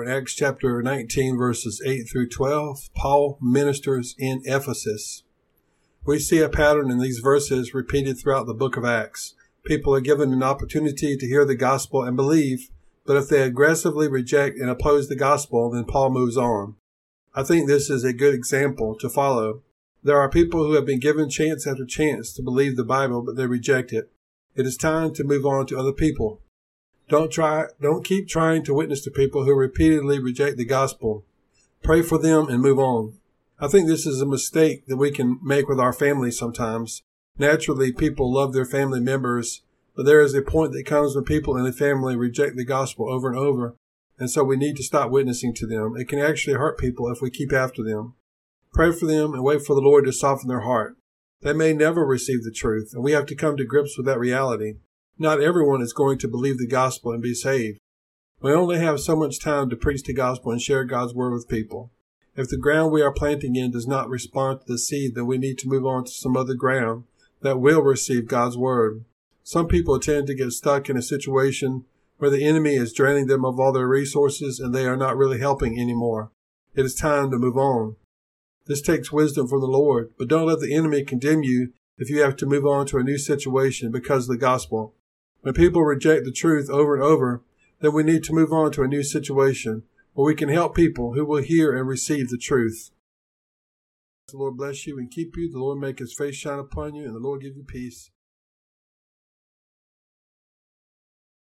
In Acts chapter 19, verses 8 through 12. Paul ministers in Ephesus. We see a pattern in these verses repeated throughout the book of Acts. People are given an opportunity to hear the gospel and believe, but if they aggressively reject and oppose the gospel, then Paul moves on. I think this is a good example to follow. There are people who have been given chance after chance to believe the Bible, but they reject it. It is time to move on to other people. Don't try, don't keep trying to witness to people who repeatedly reject the gospel. Pray for them and move on. I think this is a mistake that we can make with our families sometimes. Naturally, people love their family members, but there is a point that comes when people in a family reject the gospel over and over, and so we need to stop witnessing to them. It can actually hurt people if we keep after them. Pray for them and wait for the Lord to soften their heart. They may never receive the truth, and we have to come to grips with that reality. Not everyone is going to believe the gospel and be saved. We only have so much time to preach the gospel and share God's word with people. If the ground we are planting in does not respond to the seed, then we need to move on to some other ground that will receive God's word. Some people tend to get stuck in a situation where the enemy is draining them of all their resources and they are not really helping anymore. It is time to move on. This takes wisdom from the Lord, but don't let the enemy condemn you if you have to move on to a new situation because of the gospel. When people reject the truth over and over, then we need to move on to a new situation where we can help people who will hear and receive the truth. The Lord bless you and keep you. The Lord make his face shine upon you, and the Lord give you peace.